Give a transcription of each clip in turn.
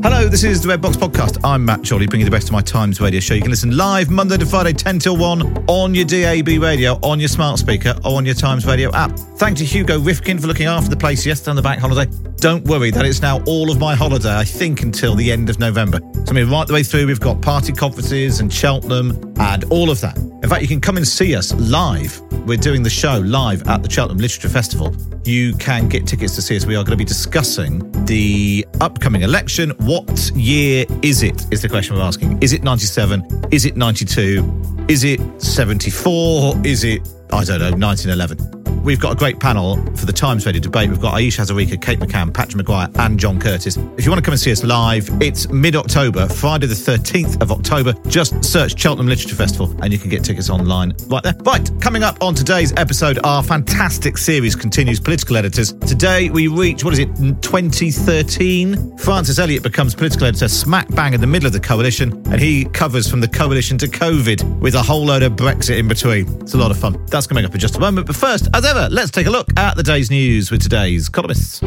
Hello, this is the Red Box Podcast. I'm Matt Chorley, bringing the best of my Times radio show. You can listen live Monday to Friday, 10 till 1 on your DAB radio, on your smart speaker, or on your Times radio app. Thank to Hugo Rifkin for looking after the place yesterday on the bank holiday. Don't worry, that is now all of my holiday, I think, until the end of November. So, I mean, right the way through, we've got party conferences and Cheltenham and all of that. In fact, you can come and see us live. We're doing the show live at the Cheltenham Literature Festival. You can get tickets to see us. We are going to be discussing the upcoming election. What year is it? Is the question we're asking. Is it 97? Is it 92? Is it 74? Is it, I don't know, 1911? We've got a great panel for the Times Radio debate. We've got Ayesha Hazarika, Kate McCann, Patrick Maguire, and John Curtice. If you want to come and see us live, it's mid October, Friday the 13th of October. Just search Cheltenham Literature Festival and you can get tickets online right there. Right, coming up on today's episode, our fantastic series continues Political Editors. Today we reach, what is it, 2013? Francis Elliott becomes political editor smack bang in the middle of the coalition, and he covers from the coalition to COVID with a whole load of Brexit in between. It's a lot of fun. That's coming up in just a moment. But first, as ever, let's take a look at the day's news with today's columnists.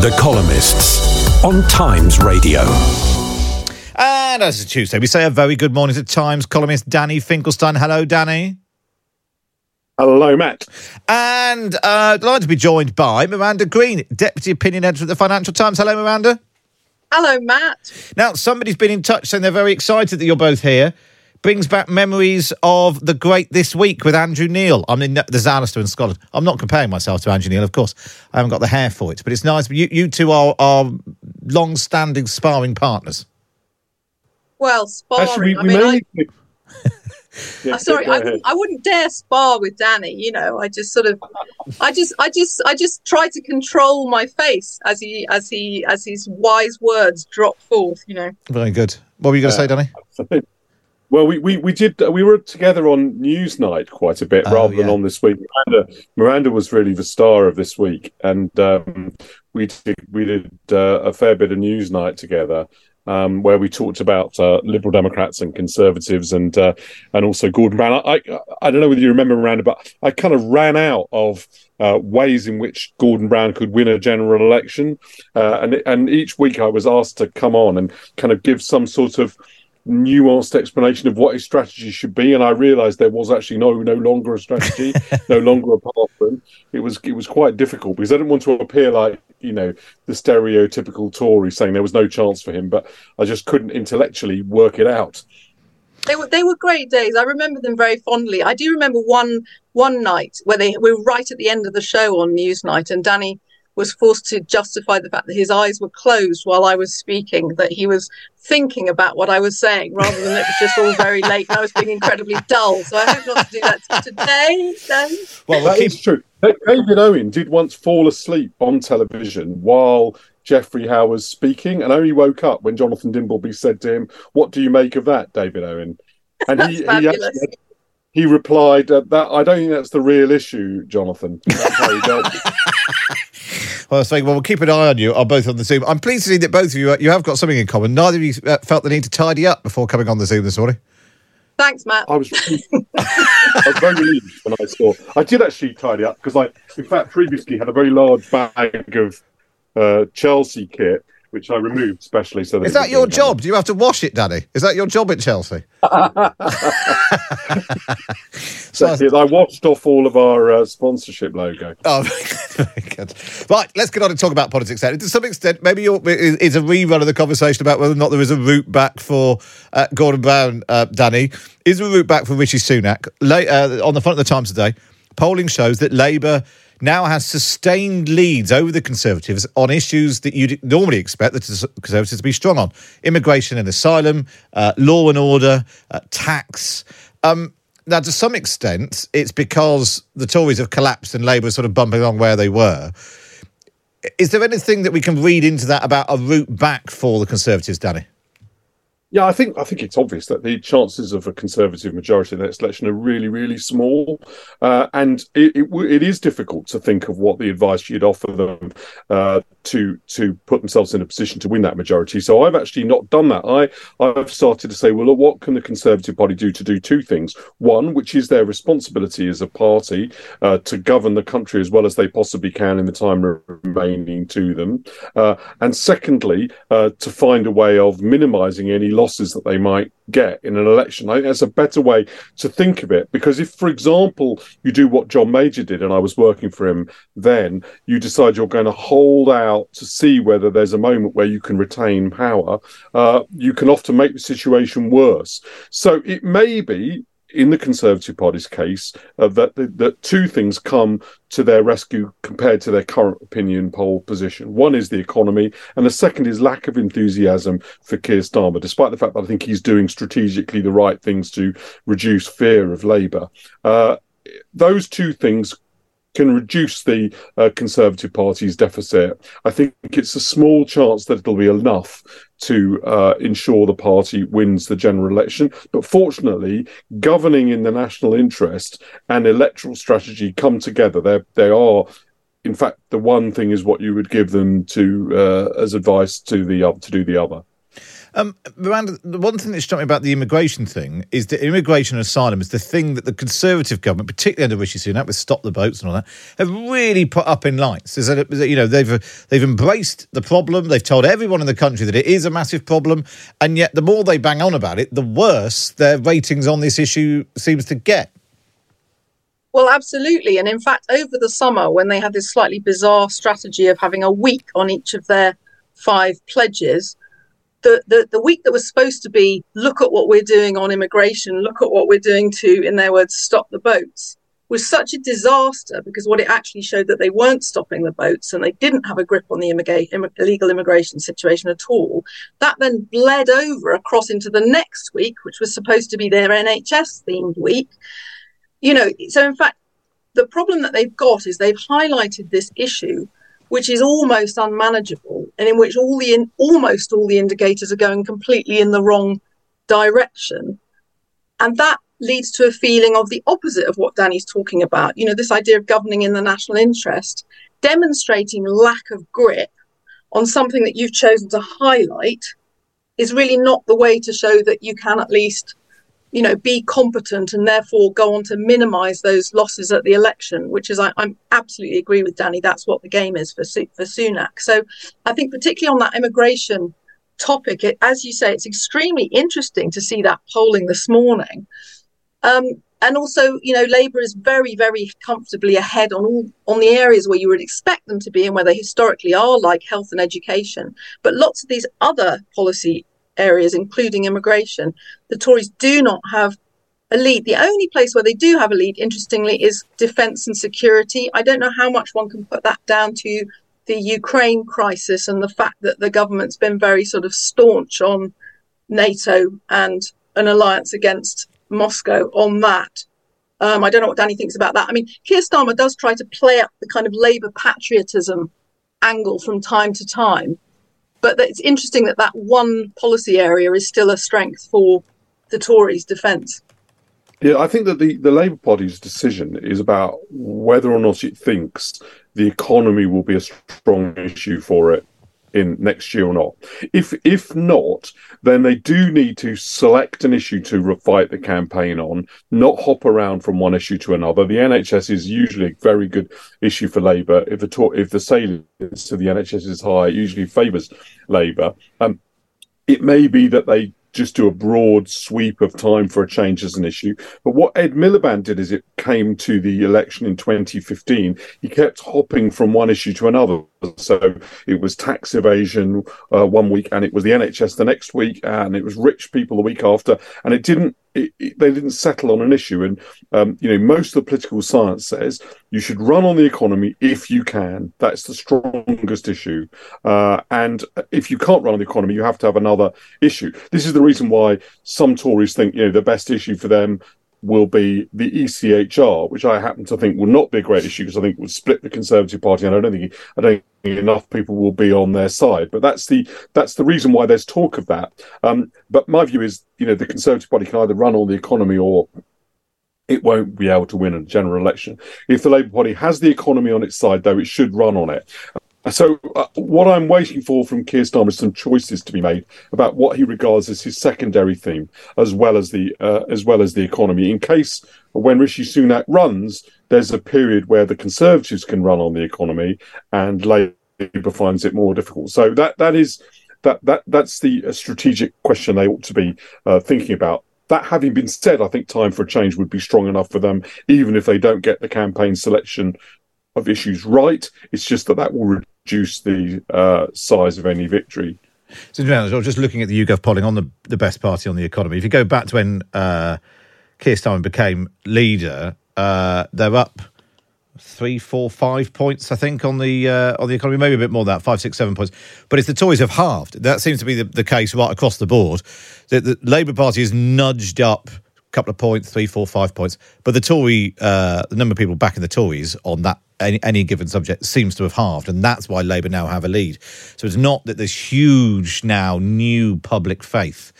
The Columnists on Times Radio. And as it's Tuesday, we say a very good morning to Times columnist Danny Finkelstein. Hello, Danny. Hello, Matt. And uh, delighted to be joined by Miranda Green, Deputy Opinion Editor at the Financial Times. Hello, Miranda. Hello, Matt. Now, somebody's been in touch saying they're very excited that you're both here. Brings back memories of the great This Week with Andrew Neil. I'm in the Zanister in Scotland. I'm not comparing myself to Andrew Neil, of course. I haven't got the hair for it, but it's nice. You, you two are, are long standing sparring partners. Well, sparring. Actually, we, I mean, I, Yeah, I'm sorry, I, wouldn't- I wouldn't dare spar with Danny. You know, I just sort of, I just, I just, I just try to control my face as he, as he, as his wise words drop forth. You know. Very good. What were you going to say, Danny? Well, we, we, we did we were together on Newsnight quite a bit Oh, rather than on this week. Miranda, Miranda was really the star of this week, and um, we did we did uh, a fair bit of Newsnight together. Um, where we talked about uh, Liberal Democrats and Conservatives, and uh, and also Gordon Brown. I, I I don't know whether you remember Miranda, but I kind of ran out of uh, ways in which Gordon Brown could win a general election, uh, and and each week I was asked to come on and kind of give some sort of nuanced explanation of what his strategy should be, and I realised there was actually no no longer a strategy, no longer a path. It was it was quite difficult because I didn't want to appear like you know the stereotypical Tory saying there was no chance for him, but I just couldn't intellectually work it out. They were they were great days. I remember them very fondly. I do remember one one night where they we were right at the end of the show on Newsnight, and Danny was forced to justify the fact that his eyes were closed while I was speaking, that he was thinking about what I was saying rather than it was just all very late and I was being incredibly dull. So I hope not to do that today. Danny. Well, we'll That keep, is true. David Owen did once fall asleep on television while Geoffrey Howe was speaking, and only woke up when Jonathan Dimbleby said to him, "What do you make of that, David Owen?" And he he, actually, he replied, uh, "That I don't think that's the real issue, Jonathan." That's how he dealt with it. well, I was saying, well, we'll keep an eye on you, on both on the Zoom. I'm pleased to see that both of you, uh, you have got something in common. Neither of you uh, felt the need to tidy up before coming on the Zoom this morning. Thanks, Matt. I was, I was very relieved when I saw. I did actually tidy up because I, in fact, previously had a very large bag of uh, Chelsea kit, which I removed specially. So that Is that your be- job? Do you have to wash it, Danny? Is that your job at Chelsea? so, That's. I washed off all of our uh, sponsorship logo. Oh, very good. Right, let's get on and talk about politics then. To some extent, maybe you're, it's a rerun of the conversation about whether or not there is a route back for uh, Gordon Brown, uh, Danny. Is there a route back for Rishi Sunak? La- uh, on the front of the Times today, polling shows that Labour now has sustained leads over the Conservatives on issues that you'd normally expect the Conservatives to be strong on immigration and asylum, uh, law and order, uh, tax. Um, now, to some extent, it's because the Tories have collapsed and Labour is sort of bumping along where they were. Is there anything that we can read into that about a route back for the Conservatives, Danny? Yeah, I think I think it's obvious that the chances of a Conservative majority in the next election are really, really small, uh, and it, it it is difficult to think of what the advice you'd offer them uh, to to put themselves in a position to win that majority. So I've actually not done that. I I've started to say, well, look, what can the Conservative Party do to do two things? One, which is their responsibility as a party uh, to govern the country as well as they possibly can in the time remaining to them, uh, and secondly, uh, to find a way of minimising any losses that they might get in an election. I think that's a better way to think of it. Because if, for example, you do what John Major did, and I was working for him then, you decide you're going to hold out to see whether there's a moment where you can retain power, uh, you can often make the situation worse. So it may be in the Conservative Party's case, uh, that, that two things come to their rescue compared to their current opinion poll position. One is the economy, and the second is lack of enthusiasm for Keir Starmer, despite the fact that I think he's doing strategically the right things to reduce fear of Labour. Uh, those two things can reduce the uh, Conservative Party's deficit. I think it's a small chance that it'll be enough to uh, ensure the party wins the general election. But fortunately, governing in the national interest and electoral strategy come together. They they are. In fact, the one thing is what you would give them to uh, as advice to the uh, to do the other. Um, Miranda, the one thing that struck me about the immigration thing is that immigration and asylum is the thing that the Conservative government, particularly under Rishi Sunak, with Stop the Boats and all that, have really put up in lights. Is that you know they've they've embraced the problem. They've told everyone in the country that it is a massive problem, and yet the more they bang on about it, the worse their ratings on this issue seems to get. Well, absolutely. And in fact, over the summer, when they had this slightly bizarre strategy of having a week on each of their five pledges, the, the, the week that was supposed to be look at what we're doing on immigration, look at what we're doing to, in their words, stop the boats, was such a disaster because what it actually showed that they weren't stopping the boats and they didn't have a grip on the Im- illegal immigration situation at all. That then bled over across into the next week, which was supposed to be their NHS themed week. You know, so in fact, the problem that they've got is they've highlighted this issue which is almost unmanageable and in which all the in, almost all the indicators are going completely in the wrong direction. And that leads to a feeling of the opposite of what Danny's talking about. You know this idea of governing in the national interest demonstrating lack of grip on something that you've chosen to highlight is really not the way to show that you can at least you know, be competent and therefore go on to minimise those losses at the election, which is I, I'm absolutely agree with Danny. That's what the game is for for Sunak. So I think particularly on that immigration topic, it, as you say, it's extremely interesting to see that polling this morning. Um, and also, you know, Labour is very, very comfortably ahead on all on the areas where you would expect them to be and where they historically are, like health and education. But lots of these other policy areas, including immigration, the Tories do not have a lead. The only place where they do have a lead, interestingly, is defence and security. I don't know how much one can put that down to the Ukraine crisis and the fact that the government's been very sort of staunch on NATO and an alliance against Moscow on that. Um, I don't know what Danny thinks about that. I mean, Keir Starmer does try to play up the kind of Labour patriotism angle from time to time but it's interesting that that one policy area is still a strength for the Tories' defence. Yeah, I think that the, the Labour Party's decision is about whether or not it thinks the economy will be a strong issue for it in next year or not. If if not, then they do need to select an issue to fight the campaign on, not hop around from one issue to another. The NHS is usually a very good issue for Labour. If the if the salience to the NHS is high, it usually favours Labour. Um, it may be that they just do a broad sweep of time for a change as an issue. But what Ed Miliband did as it came to the election in 2015, he kept hopping from one issue to another. So it was tax evasion uh, one week, and it was the NHS the next week, and it was rich people the week after, and it didn't. It, it, they didn't settle on an issue, and um, you know most of the political science says you should run on the economy if you can. That's the strongest issue, uh, and if you can't run on the economy, you have to have another issue. This is the reason why some Tories think you know the best issue for them will be the ECHR, which I happen to think will not be a great issue because I think it would split the Conservative Party, and I don't think I don't think enough people will be on their side. But that's the that's the reason why there's talk of that. Um, but my view is, you know, the Conservative Party can either run on the economy or it won't be able to win a general election. If the Labour Party has the economy on its side, though, it should run on it. So, uh, what I'm waiting for from Keir Starmer is some choices to be made about what he regards as his secondary theme, as well as the uh, as well as the economy. In case when Rishi Sunak runs, there's a period where the Conservatives can run on the economy, and Labour finds it more difficult. So that that is that that that's the uh, strategic question they ought to be uh, thinking about. That having been said, I think time for a change would be strong enough for them, even if they don't get the campaign selection of issues right. It's just that that will reduce the uh, size of any victory. So, just looking at the YouGov polling on the, the best party on the economy. If you go back to when uh, Keir Starmer became leader, uh, they're up three, four, five points, I think, on the uh, on the economy, maybe a bit more than that, five, six, seven points. But if the Tories have halved, that seems to be the, the case right across the board. The, the Labour Party has nudged up couple of points, three, four, five points. But the Tory, uh, the number of people backing the Tories on that any, any, given subject seems to have halved, and that's why Labour now have a lead. So it's not that there's huge now new public faith.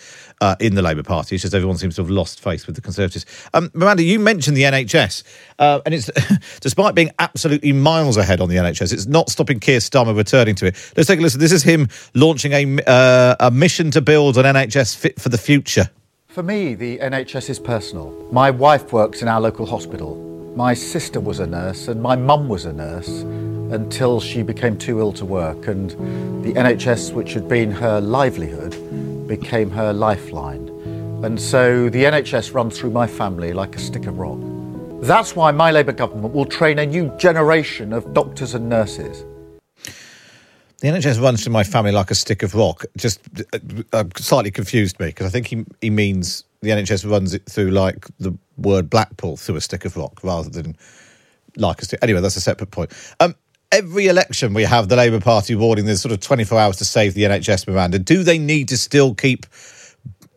Uh, in the Labour Party, it's just everyone seems to have lost faith with the Conservatives. Um, Miranda, you mentioned the NHS, uh, and it's despite being absolutely miles ahead on the NHS, it's not stopping Keir Starmer returning to it. Let's take a listen. This is him launching a uh, a mission to build an NHS fit for the future. For me, the NHS is personal. My wife works in our local hospital. My sister was a nurse and my mum was a nurse until she became too ill to work, and the NHS, which had been her livelihood, became her lifeline. And so the NHS runs through my family like a stick of rock. That's why my Labour government will train a new generation of doctors and nurses. The NHS runs through my family like a stick of rock. Just uh, uh, slightly confused me because I think he he means the NHS runs it through like the word Blackpool through a stick of rock rather than like a stick. Anyway, that's a separate point. Um, every election we have the Labour Party warning there's sort of 24 hours to save the NHS, Miranda. Do they need to still keep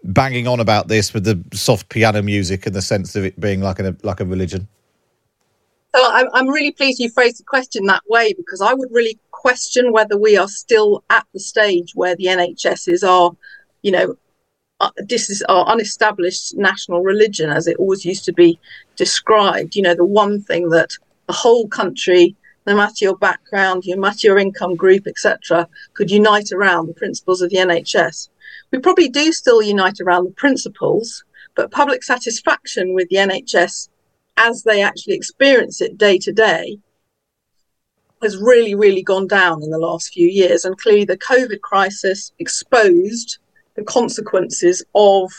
banging on about this with the soft piano music and the sense of it being like a like a religion? So I'm, I'm really pleased you phrased the question that way because I would really question whether we are still at the stage where the NHS are, you know, uh, this is our unestablished national religion as it always used to be described. You know, the one thing that the whole country, no matter your background, no matter your income group, etc., could unite around the principles of the NHS. We probably do still unite around the principles, but public satisfaction with the NHS as they actually experience it day to day has really, really gone down in the last few years. And clearly, the COVID crisis exposed the consequences of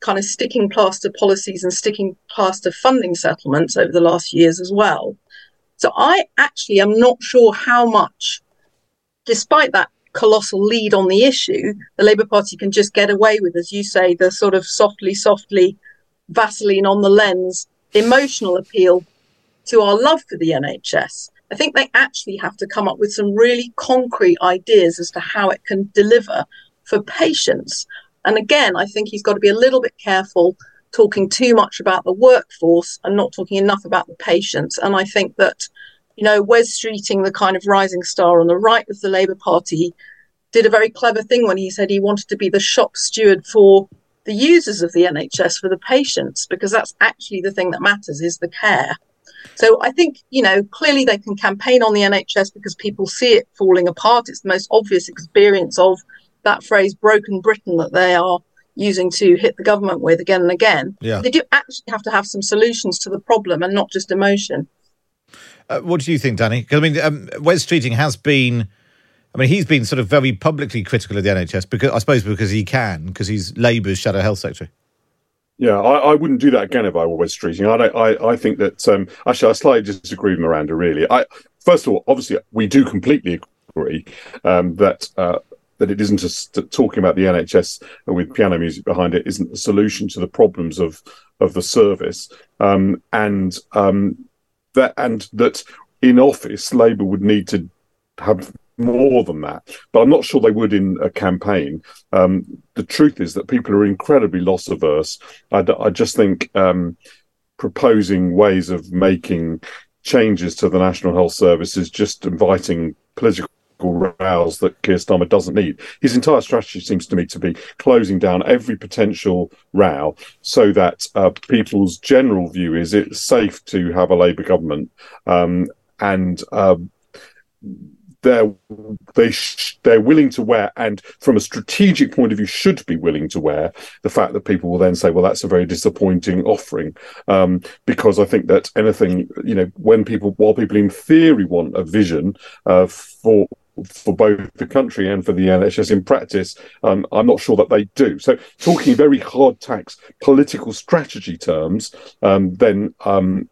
kind of sticking plaster policies and sticking plaster funding settlements over the last years as well. So I actually am not sure how much, despite that colossal lead on the issue, the Labour Party can just get away with, as you say, the sort of softly, softly Vaseline on the lens emotional appeal to our love for the NHS. I think they actually have to come up with some really concrete ideas as to how it can deliver for patients. And again, I think he's got to be a little bit careful talking too much about the workforce and not talking enough about the patients. And I think that, you know, Wes Streeting, the kind of rising star on the right of the Labour Party, did a very clever thing when he said he wanted to be the shop steward for the users of the NHS, for the patients, because that's actually the thing that matters is the care. So I think, you know, clearly they can campaign on the NHS because people see it falling apart. It's the most obvious experience of that phrase broken Britain that they are using to hit the government with again and again. Yeah. They do actually have to have some solutions to the problem and not just emotion. Uh, what do you think, Danny? Because I mean, um, Wes Streeting has been. I mean, he's been sort of very publicly critical of the NHS because I suppose because he can, because he's Labour's shadow health secretary. Yeah, I, I, wouldn't do that again if I were Wes Streeting. I, I, I think that um, actually I slightly disagree with Miranda. Really, I first of all, obviously, we do completely agree um, that uh, that it isn't just talking about the NHS with piano music behind it isn't the solution to the problems of of the service, um, and um, that and that in office Labour would need to have more than that. But I'm not sure they would in a campaign. Um, the truth is that people are incredibly loss averse. I, I just think um, proposing ways of making changes to the National Health Service is just inviting political rows that Keir Starmer doesn't need. His entire strategy seems to me to be closing down every potential row so that uh, people's general view is it's safe to have a Labour government. Um, and uh, they're they sh- they're willing to wear, and from a strategic point of view, should be willing to wear the fact that people will then say, well, that's a very disappointing offering, um, because I think that anything, you know, when people, while people in theory want a vision uh, for for both the country and for the NHS in practice, um, I'm not sure that they do. So, talking very hard tax political strategy terms, um, then um,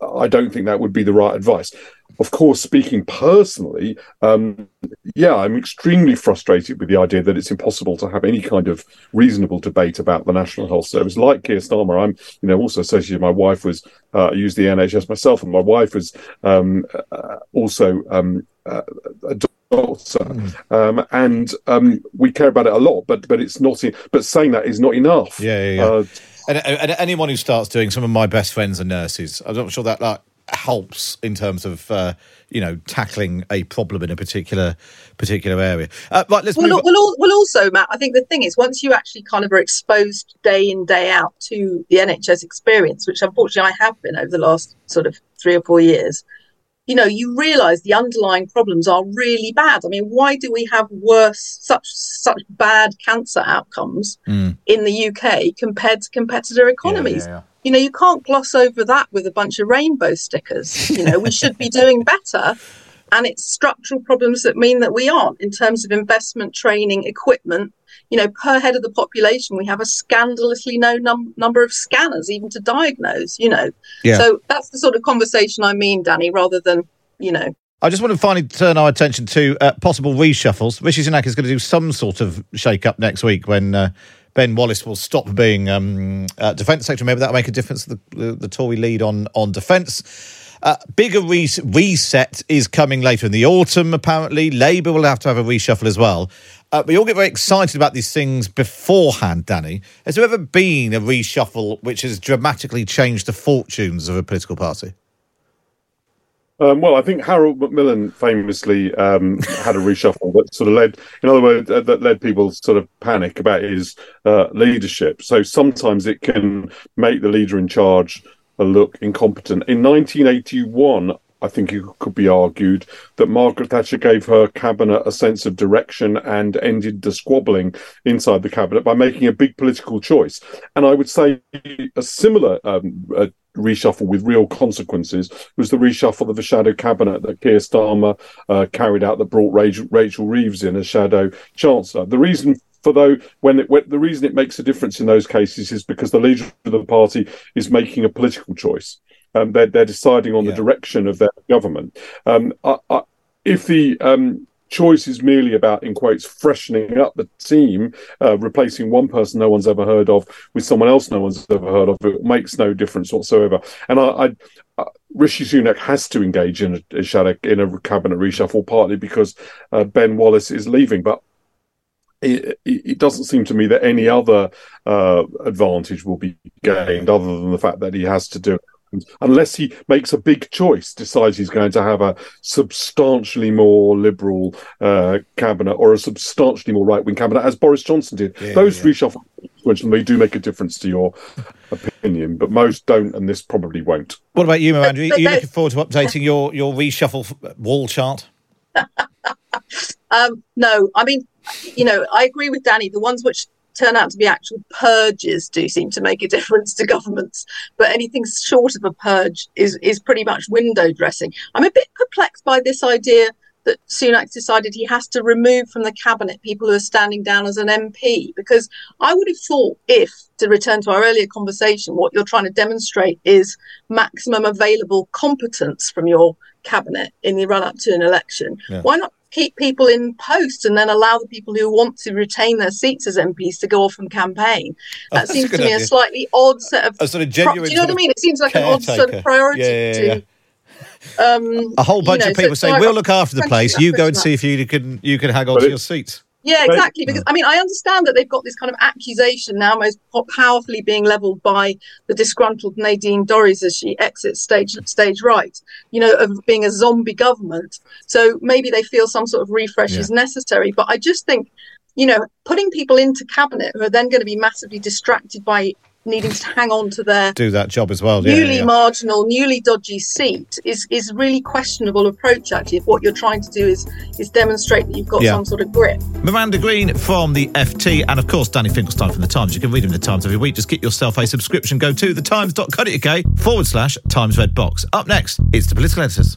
I don't think that would be the right advice of course, speaking personally, um, yeah, I'm extremely frustrated with the idea that it's impossible to have any kind of reasonable debate about the National Health Service. Like Keir Starmer, I'm, you know, also associated. My wife was uh, used the NHS myself, and my wife was um, uh, also um, uh, a doctor, mm. um, and um, we care about it a lot. But but it's not. But saying that is not enough. Yeah, yeah. yeah. And, and, anyone who starts doing some of my best friends are nurses. I'm not sure that like helps in terms of uh, you know tackling a problem in a particular particular area. Uh, right, let's well. Well, well, also, Matt, I think the thing is once you actually kind of are exposed day in day out to the NHS experience, which unfortunately I have been over the last sort of three or four years. You know, you realise the underlying problems are really bad. I mean, why do we have worse, such such bad cancer outcomes mm. in the UK compared to competitor economies? Yeah, yeah, yeah you know, you can't gloss over that with a bunch of rainbow stickers. You know, we should be doing better. And it's structural problems that mean that we aren't in terms of investment, training, equipment. You know, per head of the population, we have a scandalously low num- number of scanners even to diagnose, you know. Yeah. So that's the sort of conversation I mean, Danny, rather than, you know, I just want to finally turn our attention to uh, possible reshuffles. Rishi Sunak is going to do some sort of shake up next week when uh, Ben Wallace will stop being um, uh, defence secretary. Maybe that'll make a difference to the, the, the Tory lead on, on defence. Uh, bigger re- reset is coming later in the autumn, apparently. Labour will have to have a reshuffle as well. Uh, we all get very excited about these things beforehand, Danny. Has there ever been a reshuffle which has dramatically changed the fortunes of a political party? Um, well, I think Harold Macmillan famously um, had a reshuffle that sort of led, in other words, uh, that led people sort of panic about his uh, leadership. So sometimes it can make the leader in charge look incompetent. In 1981, I think it could be argued that Margaret Thatcher gave her cabinet a sense of direction and ended the squabbling inside the cabinet by making a big political choice. And I would say a similar um, uh, reshuffle with real consequences was the reshuffle of the shadow cabinet that Keir Starmer uh, carried out that brought Rachel Reeves in as shadow chancellor. The reason for though when, it, when the reason it makes a difference in those cases is because the leader of the party is making a political choice. Um, they're, they're deciding on yeah. the direction of their government. Um, I, I, if the um, choice is merely about, in quotes, freshening up the team, uh, replacing one person no one's ever heard of with someone else no one's ever heard of. It makes no difference whatsoever. And I, I uh, Rishi Sunak has to engage in a, in a cabinet reshuffle, partly because uh, Ben Wallace is leaving, but. It, it, doesn't seem to me that any other uh, advantage will be gained other than the fact that he has to do it unless he makes a big choice, decides he's going to have a substantially more liberal uh, cabinet or a substantially more right wing cabinet, as Boris Johnson did. Yeah, Those yeah. reshuffles may do make a difference to your opinion opinion, but most don't, and this probably won't. What about you, Miranda? Are you looking forward to updating your, your reshuffle wall chart? Um, no, I mean, you know, I agree with Danny. The ones which turn out to be actual purges do seem to make a difference to governments, but anything short of a purge is is pretty much window dressing. I'm a bit perplexed by this idea that Sunak decided he has to remove from the cabinet people who are standing down as an MP, because I would have thought if, to return to our earlier conversation, what you're trying to demonstrate is maximum available competence from your cabinet in the run up to an election. Yeah. Why not keep people in post and then allow the people who want to retain their seats as MPs to go off and campaign? Oh, That that's a seems to me a slightly odd set of. A sort of pro- genuine. do you know what I mean? It seems like an odd sort of priority Yeah, yeah, yeah. to. Um, A whole bunch you know, of people so- say, "We'll look after the place. You go and see if you can you can hang on to your seats." Yeah, exactly. Because I mean, I understand that they've got this kind of accusation now, most powerfully being levelled by the disgruntled Nadine Dorries as she exits stage stage right. You know, of being a zombie government. So maybe they feel some sort of refresh Yeah. is necessary. But I just think, you know, putting people into cabinet who are then going to be massively distracted by needing to hang on to their Do that job as well. Yeah, newly yeah. marginal, newly dodgy seat is is really questionable approach. Actually, if what you're trying to do is is demonstrate that you've got Yeah. some sort of grip. Miranda Green from the FT, and of course Danny Finkelstein from the Times. You can read him in the Times every week. Just get yourself a subscription. Go to thetimes.co.uk forward slash Times Red Box. Up next, it's the political editors.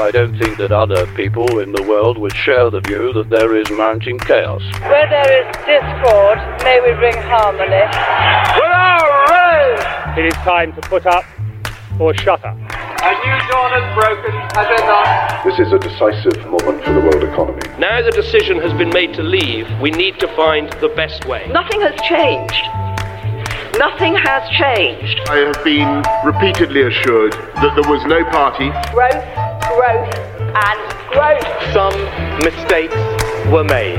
I don't think that other people in the world would share the view that there is mounting chaos. Where there is discord, may we bring harmony. It is time to put up or shut up. A new dawn has broken, has it not? This is a decisive moment for the world economy. Now the decision has been made to leave, we need to find the best way. Nothing has changed. Nothing has changed. I have been repeatedly assured that there was no party. Growth, growth, and growth. Some mistakes were made.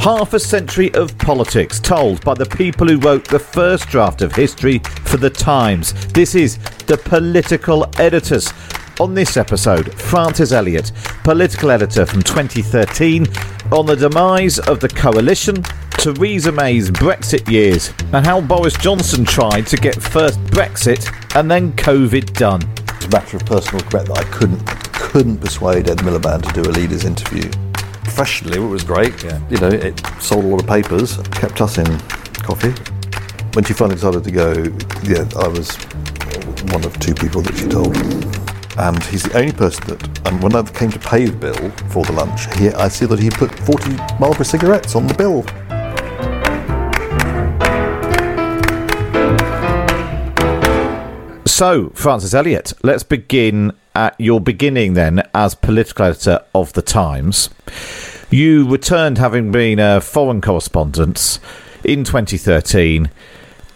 Half a century of politics told by the people who wrote the first draft of history for The Times. This is the political editors. On this episode, Francis Elliott, political editor from 2013, on the demise of the coalition, Theresa May's Brexit years, and how Boris Johnson tried to get first Brexit and then COVID done. It's a matter of personal regret that I couldn't couldn't persuade Ed Miliband to do a leaders interview. Professionally, it was great. Yeah. You know, it sold a lot of papers, kept us in coffee. When she finally decided to go, yeah, I was one of two people that she told. And he's the only person that, and when I came to pay the bill for the lunch, he, I see that he put 40 Marlboro cigarettes on the bill. So, Francis Elliott, let's begin at your beginning then as political editor of The Times. You returned having been a foreign correspondent in 2013,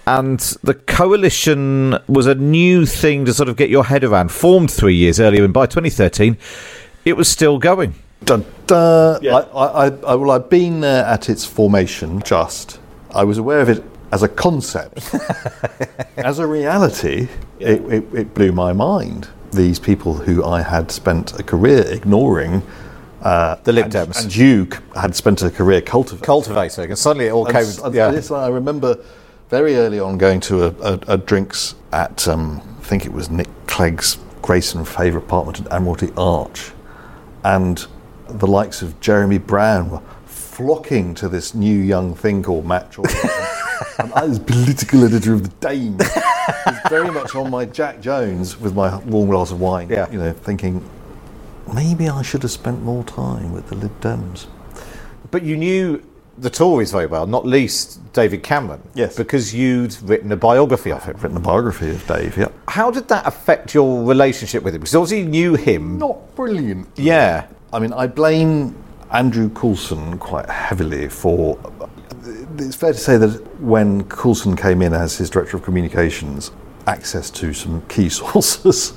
and the coalition was a new thing to sort of get your head around, formed three years earlier, and by 2013, it was still going. Dun, dun. I, I, I, I, well, I've been there at its formation, just. I was aware of it as a concept. as a reality, it, it, it blew my mind. These people who I had spent a career ignoring. Uh, The Lib Dems. And you c- had spent a career cultivating. Cultivating, and suddenly it all And came. and yeah. this, I remember very early on going to a, a, a drinks at, um, I think it was Nick Clegg's Grayson favourite apartment at Admiralty Arch. And the likes of Jeremy Browne were flocking to this new young thing called Chorley. and I was political editor of the Dame. I was very much on my Jack Jones with my warm glass of wine. Yeah. You know, thinking maybe I should have spent more time with the Lib Dems. But you knew the Tories very well, not least David Cameron. Yes. Because you'd written a biography of him. Written a biography of Dave, yeah. How did that affect your relationship with him? Because obviously you knew him. Not brilliant. Yeah. I mean, I blame Andrew Coulson quite heavily for. It's fair to say that when Coulson came in as his director of communications, access to some key sources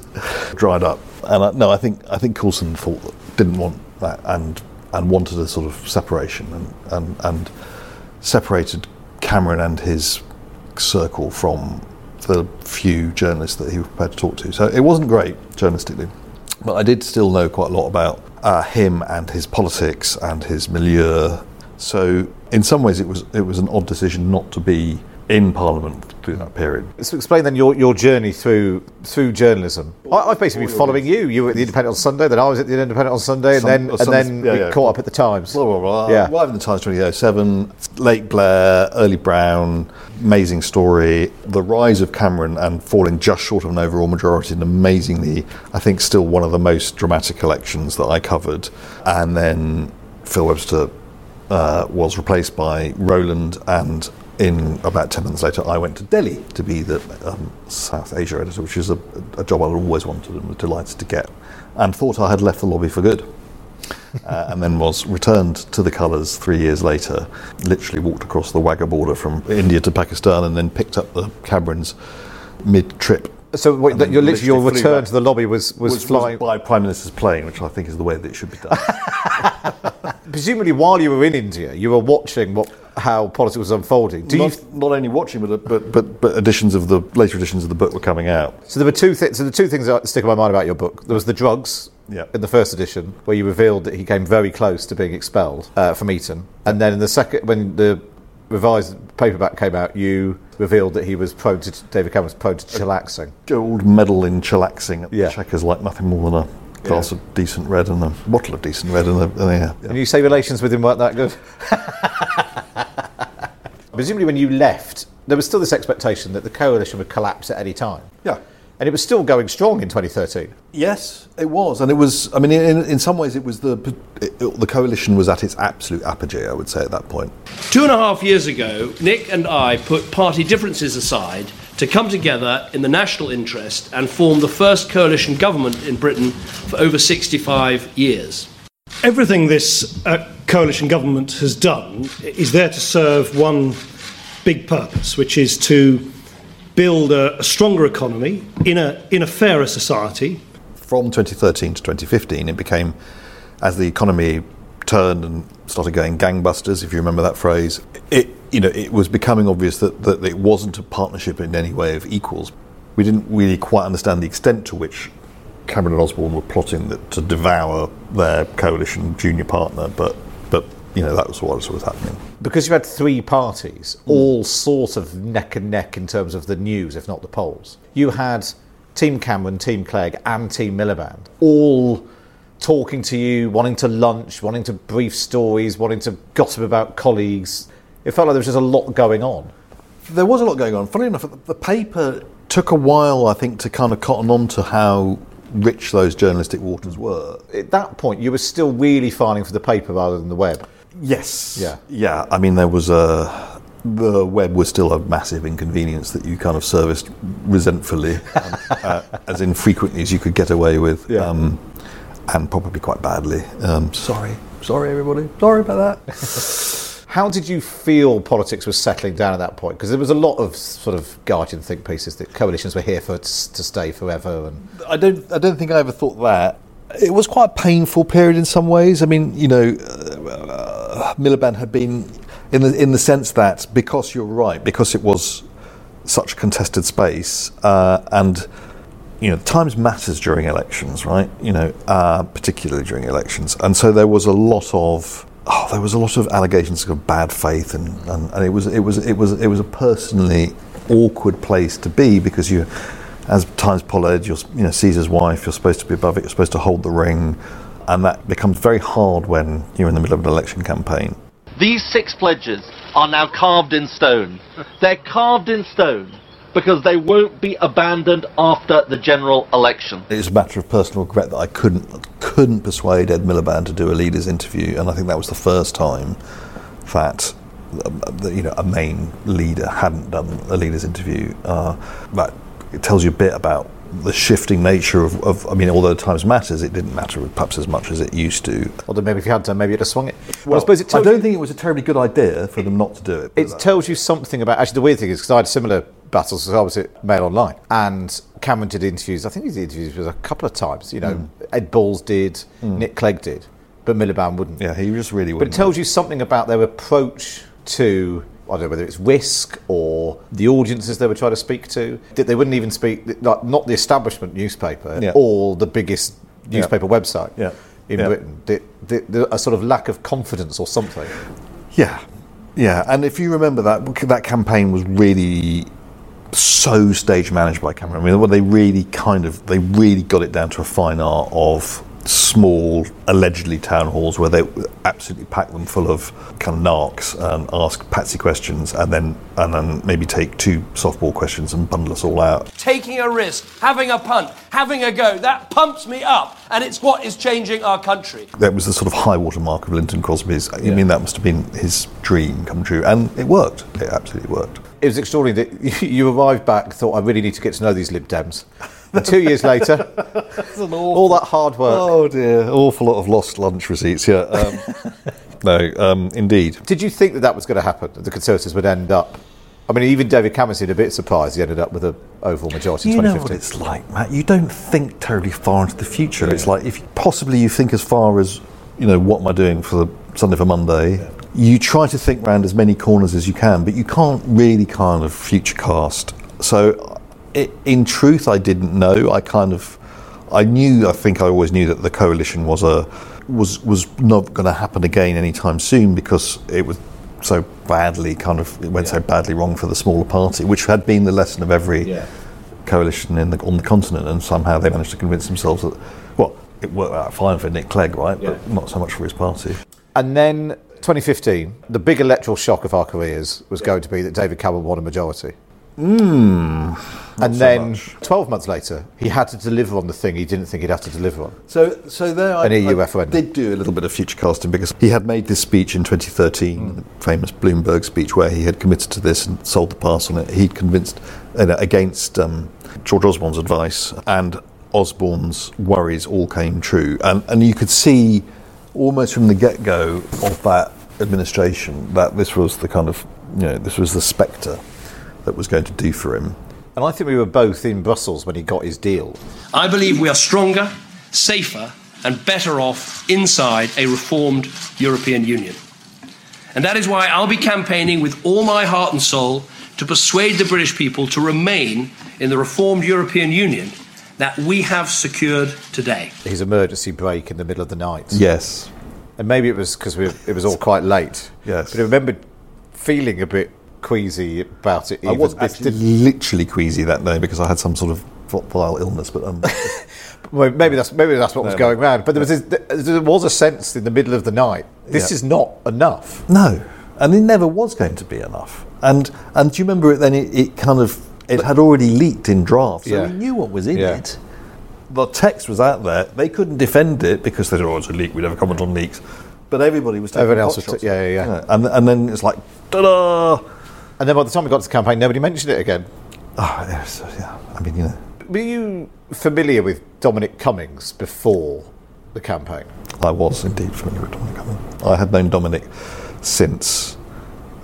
dried up. And I, no, I think I think Coulson thought that, didn't want that and and wanted a sort of separation and and, and separated Cameron and his circle from the few journalists that he was prepared to talk to. So it wasn't great journalistically, but I did still know quite a lot about uh, him and his politics and his milieu. So in some ways, it was it was an odd decision not to be in Parliament through that period. So explain then your, your journey through through journalism. I, I've basically been following you. You were at the Independent on Sunday, then I was at the Independent on Sunday, and then uh, and then yeah, we yeah. caught up at the Times. Blah, blah, blah. Yeah. Live in the Times 2007, Lake Blair, Early Brown, amazing story. The rise of Cameron and falling just short of an overall majority, and amazingly, I think, still one of the most dramatic elections that I covered. And then Phil Webster uh, was replaced by Roland, and in about 10 months later, I went to Delhi to be the um, South Asia editor, which is a, a job I'd always wanted and was delighted to get, and thought I had left the lobby for good uh, and then was returned to the colours three years later. Literally walked across the Wagah border from India to Pakistan, and then picked up the Camerons mid-trip. So what, And that then your literally your return to the lobby was was, was flying. by Prime Minister's plane, which I think is the way that it should be done. Presumably, while you were in India, you were watching what how politics was unfolding. Do you? not, not only watching, but, but but but editions of the later editions of the book were coming out. So there were two things. So the two things that stick in my mind about your book. There was the drugs. Yeah. In the first edition, where you revealed that he came very close to being expelled uh, from Eton, and then in the second, when the revised paperback came out, you revealed that he was prone to David Cameron was prone to chillaxing. Gold medal in chillaxing at Yeah. Chequers like nothing more than a glass of decent red and a bottle of decent red and a, and yeah. And you say relations with him weren't that good. Presumably, when you left, there was still this expectation that the coalition would collapse at any time. Yeah. And it was still going strong in 2013. Yes, it was, and it was. I mean, in, in some ways, it was the it, the coalition was at its absolute apogee. I would say at that point. Two and a half years ago, Nick and I put party differences aside to come together in the national interest and form the first coalition government in Britain for over 65 years. Everything this uh, coalition government has done is there to serve one big purpose, which is to build a, a stronger economy in a, in a fairer society. From 2013 to 2015, it became as the economy turned and started going gangbusters, if you remember that phrase. It you know it was becoming obvious that, that it wasn't a partnership in any way of equals. We didn't really quite understand the extent to which Cameron and Osborne were plotting that, to devour their coalition junior partner, but but you know that was what was happening. Because you had three parties, mm. all sort of neck and neck in terms of the news, if not the polls. You had Team Cameron, Team Clegg, and Team Miliband all talking to you, wanting to lunch, wanting to brief stories, wanting to gossip about colleagues. It felt like there was just a lot going on. There was a lot going on. Funny enough, the- paper took a while, I think, to kind of cotton on to how rich those journalistic waters were. At that point, you were still really filing for the paper rather than the web. Yes. Yeah. Yeah. I mean, there was a. The web was still a massive inconvenience that you kind of serviced resentfully, um, uh, as infrequently as you could get away with, um, and probably quite badly. Um, sorry, sorry, everybody. Sorry about that. How did you feel politics was settling down at that point? Because there was a lot of sort of Guardian think pieces that coalitions were here for to stay forever, and I don't. I don't think I ever thought that. It was quite a painful period in some ways. I mean, you know, uh, Miliband had been in the in the sense that because you're right, because it was such a contested space, uh, and you know, times matters during elections, right? You know, uh, particularly during elections, and so there was a lot of. Oh, there was a lot of allegations of bad faith, and, and, and it was it was it was it was a personally awkward place to be because you, as Times Pollard, you're you know Caesar's wife, you're supposed to be above it, you're supposed to hold the ring. and that becomes very hard when you're in the middle of an election campaign. These six pledges are now carved in stone. They're carved in stone because they won't be abandoned after the general election. It's a matter of personal regret that I couldn't couldn't persuade Ed Miliband to do a leaders interview, and I think that was the first time that um, you know a main leader hadn't done a leaders interview. Uh, it tells you a bit about the shifting nature of, of, I mean, although times matters, it didn't matter perhaps as much as it used to. Although maybe if you had done, maybe you'd have swung it. Well, I suppose it I don't you, think it was a terribly good idea for them not to do it. it tells you something about. Actually, the weird thing is because I had similar battles as I was at Mail Online, and Cameron did interviews. I think he did interviews with a couple of times. You know, hmm. Ed Balls did, hmm. Nick Clegg did, but Miliband wouldn't. Yeah, he just really wouldn't. But it tells you something about their approach to. I don't know whether it's Whisk or the audiences they were trying to speak to. That they wouldn't even speak, like, not the establishment newspaper Yeah. or the biggest Yeah. newspaper website Yeah. in Yeah. Britain. The, the, the, a sort of lack of confidence or something. Yeah, yeah, and if you remember that that campaign was really so stage managed by Cameron. I mean, well, they really kind of they really got it down to a fine art of small, allegedly town halls where they absolutely pack them full of kind of narcs and ask patsy questions, and then and then maybe take two softball questions and bundle us all out. Taking a risk, having a punt, having a go, that pumps me up. And it's what is changing our country. That was the sort of high water mark of Lynton Crosby's. I mean, that must have been his dream come true, and it worked. It absolutely worked. It was extraordinary that you arrived back, thought, I really need to get to know these Lib Dems. And two years later, all that hard work. Oh dear, awful lot of lost lunch receipts. Yeah, um, no, um, indeed. Did you think that that was going to happen? That the Conservatives would end up? I mean, even David Cameron seemed a bit surprised he ended up with an overall majority in You know 2015. what it's like, Matt. You don't think terribly far into the future. It's like if possibly you think as far as you know, what am I doing for the Sunday for Monday? You try to think around as many corners as you can, but you can't really kind of future cast. So, i in truth, I didn't know. I kind of, I knew. I think I always knew that the coalition was a was was not going to happen again anytime soon because it was so badly kind of it went so badly wrong for the smaller party, which had been the lesson of every coalition in the, on the continent, and somehow they managed to convince themselves that well, it worked out fine for Nick Clegg, right, but not so much for his party. And then 2015, the big electoral shock of our careers was going to be that David Cameron won a majority. Mm, and then 12 months later, he had to deliver on the thing he didn't think he'd have to deliver on. So, so there An I, EU I referendum. did do a little bit of future casting because he had made this speech in 2013, the famous Bloomberg speech, where he had committed to this and sold the pass on it. He'd convinced uh, against um, George Osborne's advice, and Osborne's worries all came true. And, and you could see almost from the get go of that administration that this was the kind of, you know, this was the spectre that was going to do for him. And I think we were both in Brussels when he got his deal. I believe we are stronger, safer, and better off inside a reformed European Union. And that is why I'll be campaigning with all my heart and soul to persuade the British people to remain in the reformed European Union that we have secured today. His emergency brake in the middle of the night. Yes. And maybe it was because it was all quite late. Yes. But I remember feeling a bit queasy about it. I was actually literally queasy that day because I had some sort of vile illness, but um, Well, maybe that's maybe that's what was going no. round. But there was this, there was a sense in the middle of the night. This Yeah. is not enough. No, and it never was going to be enough. And and do you remember it? Then it, it kind of it had already leaked in draft, so Yeah. we knew what was in Yeah. it. The text was out there. They couldn't defend it because they said, "Oh, it's a leak. We never comment on leaks." But everybody was taking Everyone else was, shots t- yeah, yeah, yeah. And and then it's like, ta-da! And then by the time we got to the campaign, nobody mentioned it again. Oh, yes, yeah. I mean, you know, Were you familiar with Dominic Cummings before the campaign? I was indeed familiar with Dominic Cummings. I had known Dominic since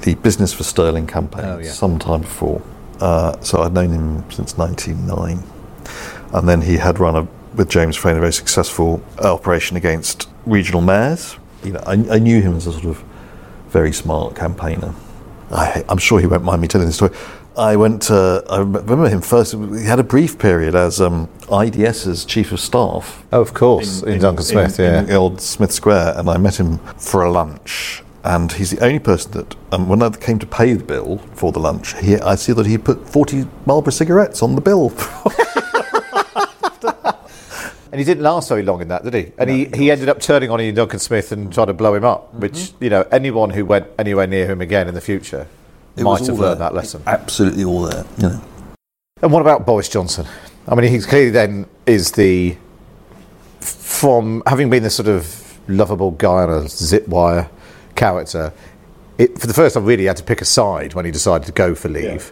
the Business for Sterling campaign, Oh, yeah. some time before. Uh, so I'd known him since 1999. And then he had run a, with James Frayne a very successful operation against regional mayors. You know, I, I knew him as a sort of very smart campaigner. I, I'm sure he won't mind me telling this story. I went to, I remember him first, he had a brief period as um, IDS's chief of staff. Oh, of course, in, Duncan Smith, in, yeah. in old Smith Square, and I met him for a lunch. And he's the only person that, um, when I came to pay the bill for the lunch, he, I see that he put 40 Marlboro cigarettes on the bill. And he didn't last very long in that, did he? And he, he ended up turning on Iain Duncan Smith and trying to blow him up, which, Mm-hmm. you know, anyone who went anywhere near him again in the future It might have learned there. that lesson. Absolutely all there. You know. And what about Boris Johnson? I mean, he clearly then is the from having been this sort of lovable guy on a zip wire character. It, for the first time, really had to pick a side when he decided to go for leave,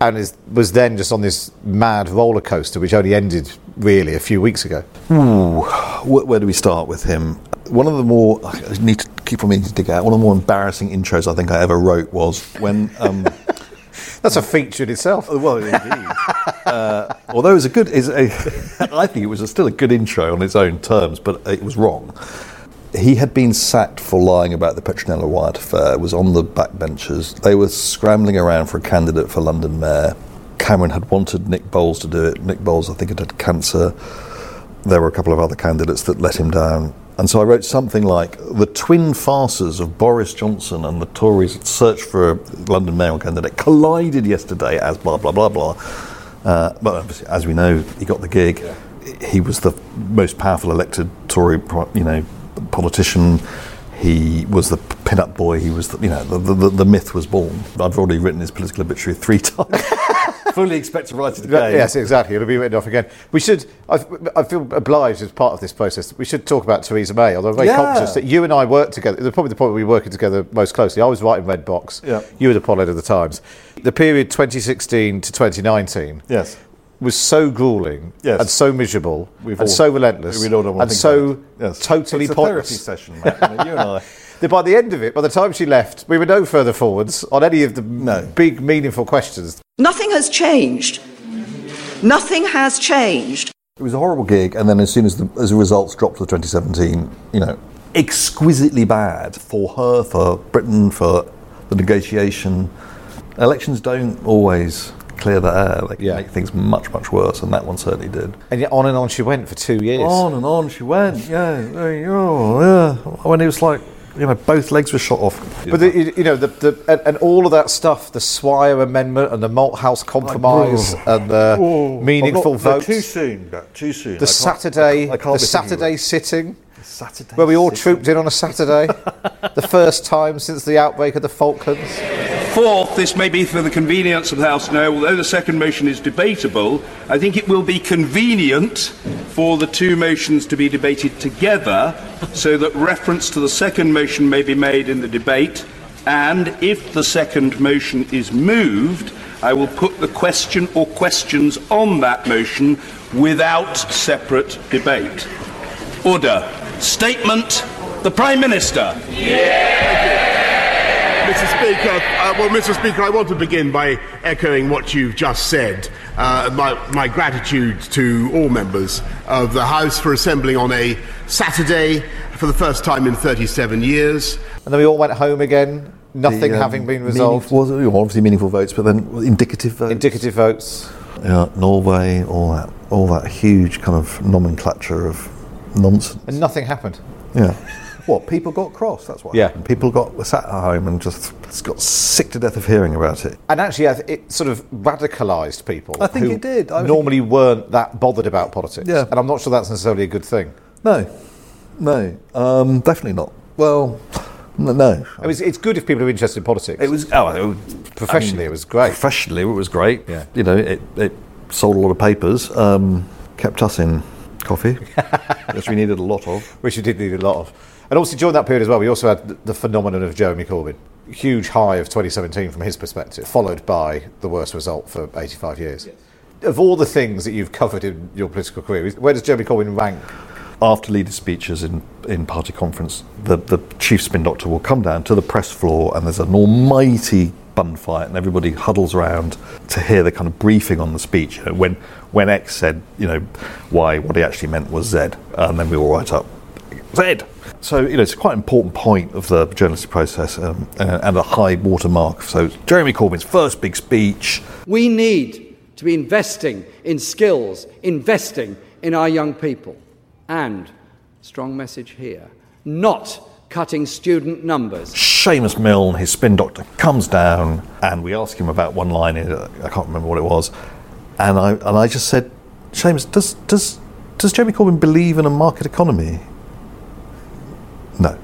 and is, was then just on this mad roller coaster, which only ended really a few weeks ago. Ooh, where, where do we start with him? One of the more I need to keep on meaning to dig out. One of the more embarrassing intros I think I ever wrote was when. Um, That's a feature in itself. Well, indeed. uh, although it was a good, is a, I think it was a, still a good intro on its own terms, but it was wrong. He had been sacked for lying about the Petronella Wyatt affair. Was on the backbenchers. They were scrambling around for a candidate for London mayor. Cameron had wanted Nick Boles to do it. Nick Boles, I think, had had cancer. There were a couple of other candidates that let him down. And so I wrote something like the twin farces of Boris Johnson and the Tories' search for a London mayoral candidate collided yesterday as blah, blah, blah, blah. Uh, but obviously, as we know, he got the gig. He was the most powerful elected Tory, you know, politician. He was the pin-up boy. He was, the, you know, the, the, the myth was born. I've already written his political obituary three times. Fully expect to write it again. Yes, exactly. It'll be written off again. We should. I, I feel obliged as part of this process. We should talk about Theresa May. Although I'm very Yeah. conscious that you and I worked together. the- Probably the point where we were working together most closely. I was writing Red Box. Yeah. You were the editor of the Times. The period 2016 to 2019. Yes. Was so grueling Yes. and so miserable We've and all- so relentless we don't and so. Yes. totally It's a pointless. therapy session, Matt. You and I. that by the end of it, by the time she left, we were no further forwards on any of the big, meaningful questions. Nothing has changed. Nothing has changed. It was a horrible gig, and then as soon as the, as the results dropped for 2017, you know, exquisitely bad for her, for Britain, for the negotiation. Elections don't always clear the air; they can make things much, much worse, and that one certainly did. And yet on and on she went for two years. On and on she went. Yeah, yeah. When it was like, you know, both legs were shot off. But the, you- know, the, the and, and all of that stuff, the Swire Amendment and the Malthouse Compromise Oh. and the Oh, meaningful not- no, votes. too soon. Too soon. I The can't- Saturday, I can't the Saturday sitting, Saturday where we all trooped in on a Saturday, the first time since the outbreak of the Falklands. Fourth, this may be for the convenience of the House now, although the second motion is debatable, I think it will be convenient for the two motions to be debated together so that reference to the second motion may be made in the debate. And if the second motion is moved, I will put the question or questions on that motion without separate debate. Order. Statement. The Prime Minister. Mr. Speaker, uh, well, Mr. Speaker, I want to begin by echoing what you've just said. Uh, my, my gratitude to all members of the House for assembling on a Saturday for the first time in 37 years. And then we all went home again, nothing The, um, having been resolved. meaningful- was it- obviously meaningful votes, but then indicative votes. Indicative votes. Yeah, Norway, all that, all that huge kind of nomenclature of nonsense. And nothing happened. Yeah. What people got cross? That's what. Yeah. People got sat at home and just got sick to death of hearing about it. And actually, it sort of radicalised people. I think it did. I think- normally weren't that bothered about politics. Yeah. And I'm not sure that's necessarily a good thing. No, no, um, definitely not. Well, no. I mean, it's, it's good if people are interested in politics. It was oh, it was, Professionally, I mean, it was great. Professionally, it was great. Yeah. You know, it, it sold a lot of papers, um, kept us in coffee, which we needed a lot of. which we did need a lot of. And also during that period as well, we also had the- phenomenon of Jeremy Corbyn. Huge high of 2017 from his perspective, followed by the worst result for 85 years. Of all the things that you've covered in your political career, where does Jeremy Corbyn rank? After leader speeches in, in party conference, the, the chief spin doctor will come down to the press floor and there's an almighty bun fight and everybody huddles around to hear the kind of briefing on the speech. You know, when, when X said, you know, why, what he actually meant was Z, and then we all write up Z. So, you know, it's quite important point of the journalistic process um, uh, and a high watermark. So, Jeremy Corbyn's first big speech, We need to be investing in skills, investing in our young people. And, strong message here, not cutting student numbers. Seamus Milne, his spin doctor, comes down and we ask him about one line in. I can't remember what it was. And I, and I just said, Seamus, does, does, does Jeremy Corbyn believe in a market economy? No.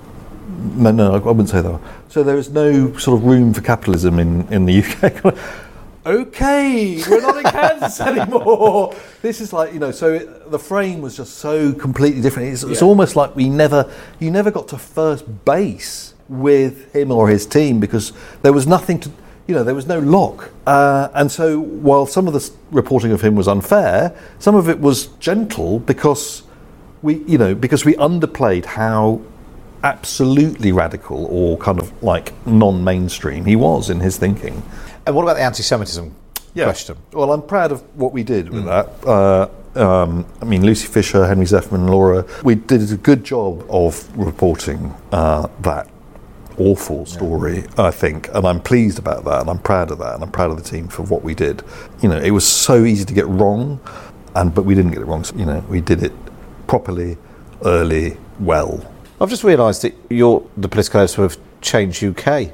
No, no, I wouldn't say that. So there is no sort of room for capitalism in, in the UK. okay, we're not in Kansas anymore. This is like you know. So it, the frame was just so completely different. It's, it's almost like we never, you never got to first base with him or his team because there was nothing to, you know, there was no lock. Uh, and so while some of the reporting of him was unfair, some of it was gentle because we, you know, because we underplayed how absolutely radical or kind of like non-mainstream he was in his thinking. And what about the anti-Semitism question? Well, I'm proud of what we did with that. Uh, um, I mean, Lucy Fisher, Henry Zeffman, Laura, we did a good job of reporting uh, that awful story, I think, and I'm pleased about that, and I'm proud of that, and I'm proud of the team for what we did. You know, it was so easy to get wrong, and but we didn't get it wrong. So, you know, we did it properly, early, well. I've just realised that you're the political editor of Change UK.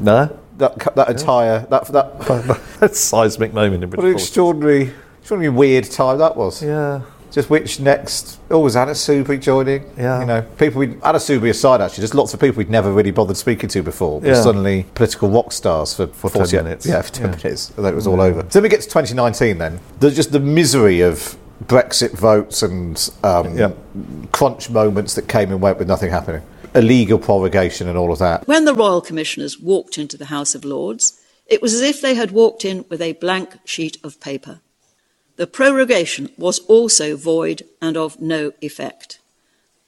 No, that that entire that that That's seismic moment in what an extraordinary, extraordinary weird time that was. Yeah. Just which next? Oh, was Anna Soubry joining? Yeah. You know, people we Anna Soubry aside, actually, just lots of people we'd never really bothered speaking to before. But Yeah. suddenly political rock stars for, For 10 40 minutes. Yeah, for 10 Yeah. minutes. And then it was all over. So then we get to 2019 then. There's just the misery of Brexit votes and um, crunch moments that came and went with nothing happening. Illegal prorogation and all of that. When the Royal Commissioners walked into the House of Lords, it was as if they had walked in with a blank sheet of paper. The prorogation was also void and of no effect.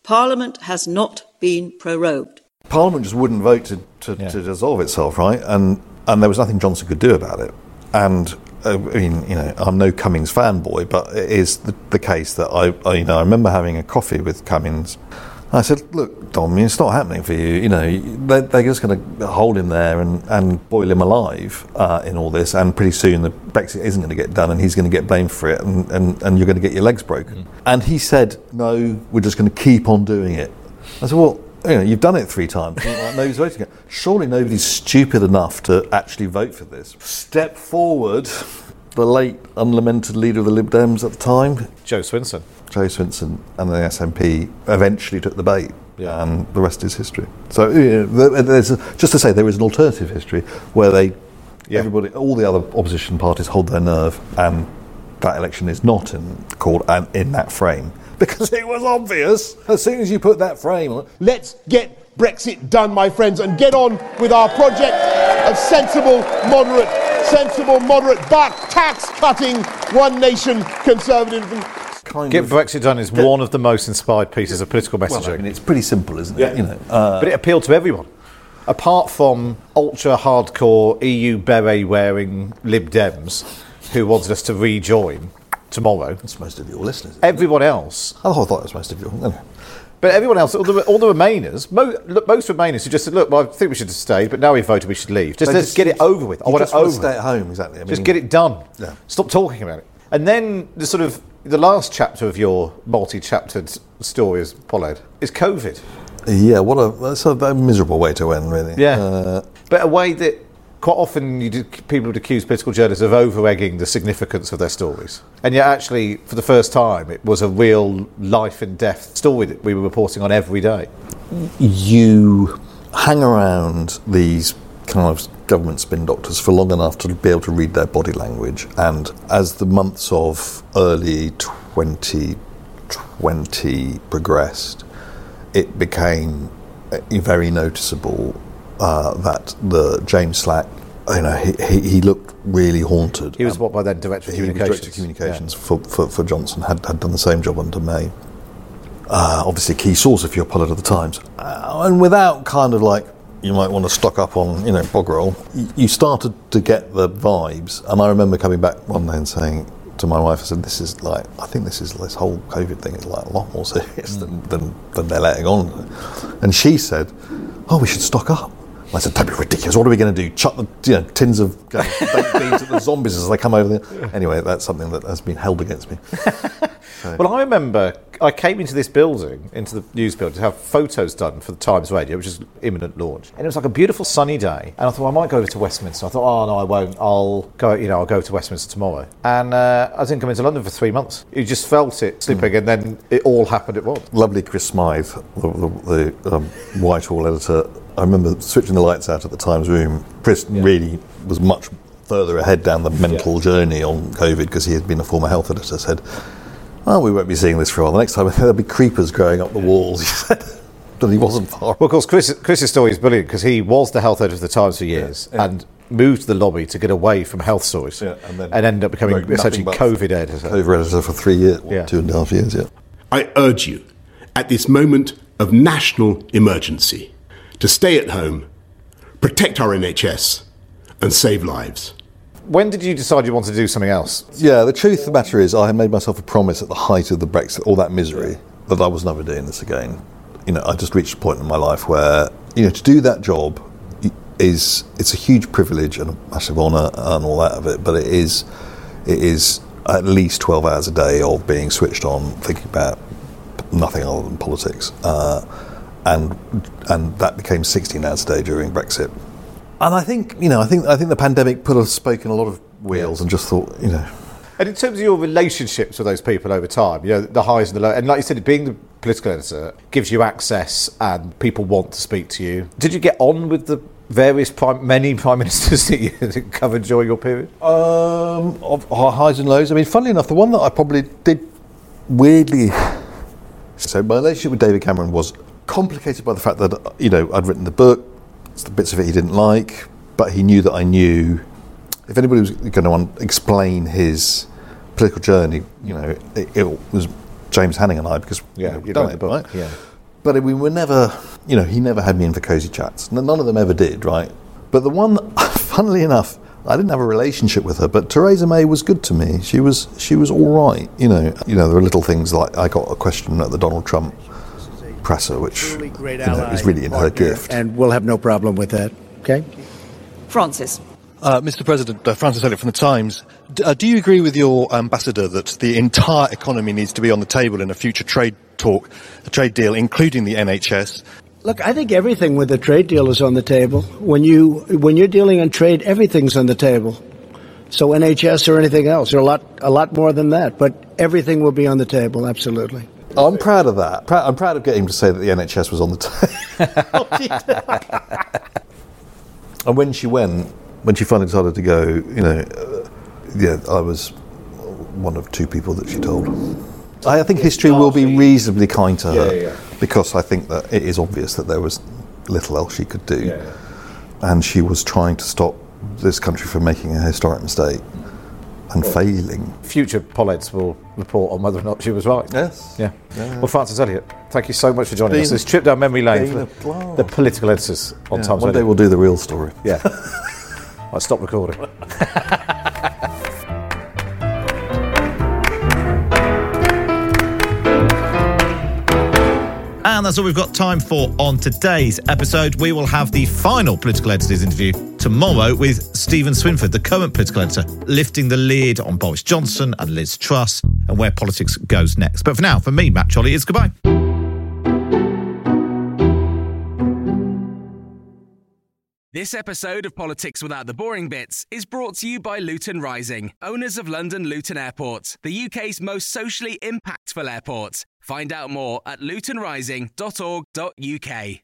Parliament has not been prorogued. Parliament just wouldn't vote to, to, to dissolve itself, right? And and there was nothing Johnson could do about it. And uh, I mean, you know, I'm no Cummings fanboy, but it is the, the case that I, I, you know, I remember having a coffee with Cummings. I said, "Look, Dom, it's not happening for you. You know, they, they're just going to hold him there and, and boil him alive uh, in all this, and pretty soon the Brexit isn't going to get done, and he's going to get blamed for it, and, and, and you're going to get your legs broken." And he said, "No, we're just going to keep on doing it." I said, "Well, you know, you've done it three times. Nobody's voting it. Surely nobody's stupid enough to actually vote for this. Step forward, the late unlamented leader of the Lib Dems at the time, Jo Swinson. Jo Swinson, and the SNP eventually took the bait, and the rest is history. So, you know, there's a, just to say, there is an alternative history where they, everybody, all the other opposition parties hold their nerve, and that election is not in, called um, in that frame because it was obvious as soon as you put that frame on. Let's get Brexit done, my friends, and get on with our project of sensible, moderate, sensible, moderate, but tax cutting, one nation conservatism. Get Brexit done is one of the most inspired pieces of political messaging. Well, I mean, it's pretty simple, isn't it? Yeah. You know, uh, but it appealed to everyone. Apart from ultra hardcore EU beret wearing Lib Dems who wanted us to rejoin tomorrow. That's most of your listeners. Everyone else. I thought that was most of your. Anyway. But everyone else, all the, all the Remainers, mo, look, most Remainers who just said, look, well, I think we should have stayed, but now we've voted, we should leave. Just just- get it over with. I want just it over. stay at home, exactly. I just get it done. Yeah. Stop talking about it. And then the sort of the last chapter of your multi-chaptered story is followed is COVID. Yeah, what a that's a, miserable way to end, really. Yeah. Uh, but a way that quite often you do, people would accuse political journalists of over-egging the significance of their stories. And yet actually, for the first time, it was a real life and death story that we were reporting on every day. you hang around these kind of government spin doctors for long enough to be able to read their body language, and as the months of early 2020 progressed, it became uh, very noticeable uh, that the James Slack, you know, he, he, he looked really haunted. He was what by then director of communications. director of communications for, for, for Johnson, had, had done the same job under May. Uh, obviously, a key source if you're a pilot of the Times. Uh, and without kind of like, you might want to stock up on, you know, bog roll, you, you started to get the vibes. And I remember coming back one day and saying to my wife, I said, this is like, I think this is, this whole COVID thing is like a lot more serious mm. than, than, than they're letting on. And she said, oh, we should stock up. I said, "Don't be ridiculous. What are we going to do? Chuck the you know, tins of baked beans at the zombies as they come over there?" Anyway, that's something that has been held against me. Well, I remember I came into this building, into the news building, to have photos done for the Times Radio, which is imminent launch. And it was like a beautiful sunny day. And I thought, I might go over to Westminster. I thought, oh, no, I won't. I'll go, you know, I'll go to Westminster tomorrow. And uh, I didn't come into London for three months. You just felt it slipping, and then it all happened at once. Lovely Chris Smyth, the, the, the um, Whitehall editor. I remember switching the lights out at the Times room. Chris really was much further ahead down the mental journey on COVID because he had been a former health editor. Said, "Well, we won't be seeing this for a while. The next time there'll be creepers growing up the walls." He said, but he wasn't far. Well, of course, Chris, Chris's story is brilliant because he was the health editor of the Times for years and moved to the lobby to get away from health stories and then ended up becoming essentially COVID editor. COVID editor for three years, two and a half years. Yeah. I urge you, at this moment of national emergency, to stay at home, protect our NHS, and save lives. When did you decide you wanted to do something else? Yeah, the truth of the matter is, I had made myself a promise at the height of the Brexit, all that misery, that I was never doing this again. You know, I just reached a point in my life where, you know, to do that job is it's a huge privilege and a massive honour and all that of it, but it is it is at least twelve hours a day of being switched on, thinking about nothing other than politics, uh, and and that became sixteen hours a day during Brexit. And I think you know, I think I think the pandemic put a spoke in a lot of wheels, and just thought, you know, And in terms of your relationships with those people over time, you know, the highs and the lows, and like you said, being the political editor gives you access and people want to speak to you. Did you get on with the various prime, many prime ministers that you covered during your period? Um, of of highs and lows. I mean, funnily enough, the one that I probably did weirdly. So my relationship with David Cameron was complicated by the fact that you know I'd written the book, the bits of it he didn't like, but he knew that I knew. If anybody was going to explain his political journey, you know, it, it was James Hanning and I because Yeah, you know, we'd done it, the book, right? yeah. But we were never, you know, he never had me in for cosy chats. None of them ever did, right? But the one, funnily enough, I didn't have a relationship with her, but Theresa May was good to me. She was, she was all right. You know, you know, there were little things like I got a question at the Donald Trump presser, which you know, is really in her gift. And we'll have no problem with that. Okay? Francis. Uh, Mr. President, uh, Francis Elliott from the Times. D- uh, do you agree with your ambassador that the entire economy needs to be on the table in a future trade talk, a trade deal, including the NHS? Look, I think everything with the trade deal is on the table. When you when you're dealing on trade, everything's on the table. So NHS or anything else, or a lot a lot more than that. But everything will be on the table. Absolutely. I'm proud of that. I'm proud of getting to say that the NHS was on the table. and when she went, when she finally decided to go, you know, uh, yeah, I was one of two people that she told. I think history will be reasonably kind to her Yeah, yeah, yeah. because I think that it is obvious that there was little else she could do, and she was trying to stop this country from making a historic mistake and failing. Future Pollets will report on whether or not she was right. Yes. Yeah. Yeah. Well, Francis Elliott, thank you so much for joining Been- us. This trip down memory lane for the, the political editors on Yeah, Times one day we'll do the real story. Yeah. I stop recording. And that's all we've got time for on today's episode. We will have the final political editors interview tomorrow with Steven Swinford, the current political editor, lifting the lid on Boris Johnson and Liz Truss and where politics goes next. But for now, for me, Matt Chorley, is goodbye. This episode of Politics Without the Boring Bits is brought to you by Luton Rising, owners of London Luton Airport, the UK's most socially impactful airport. Find out more at lutonrising.org.uk.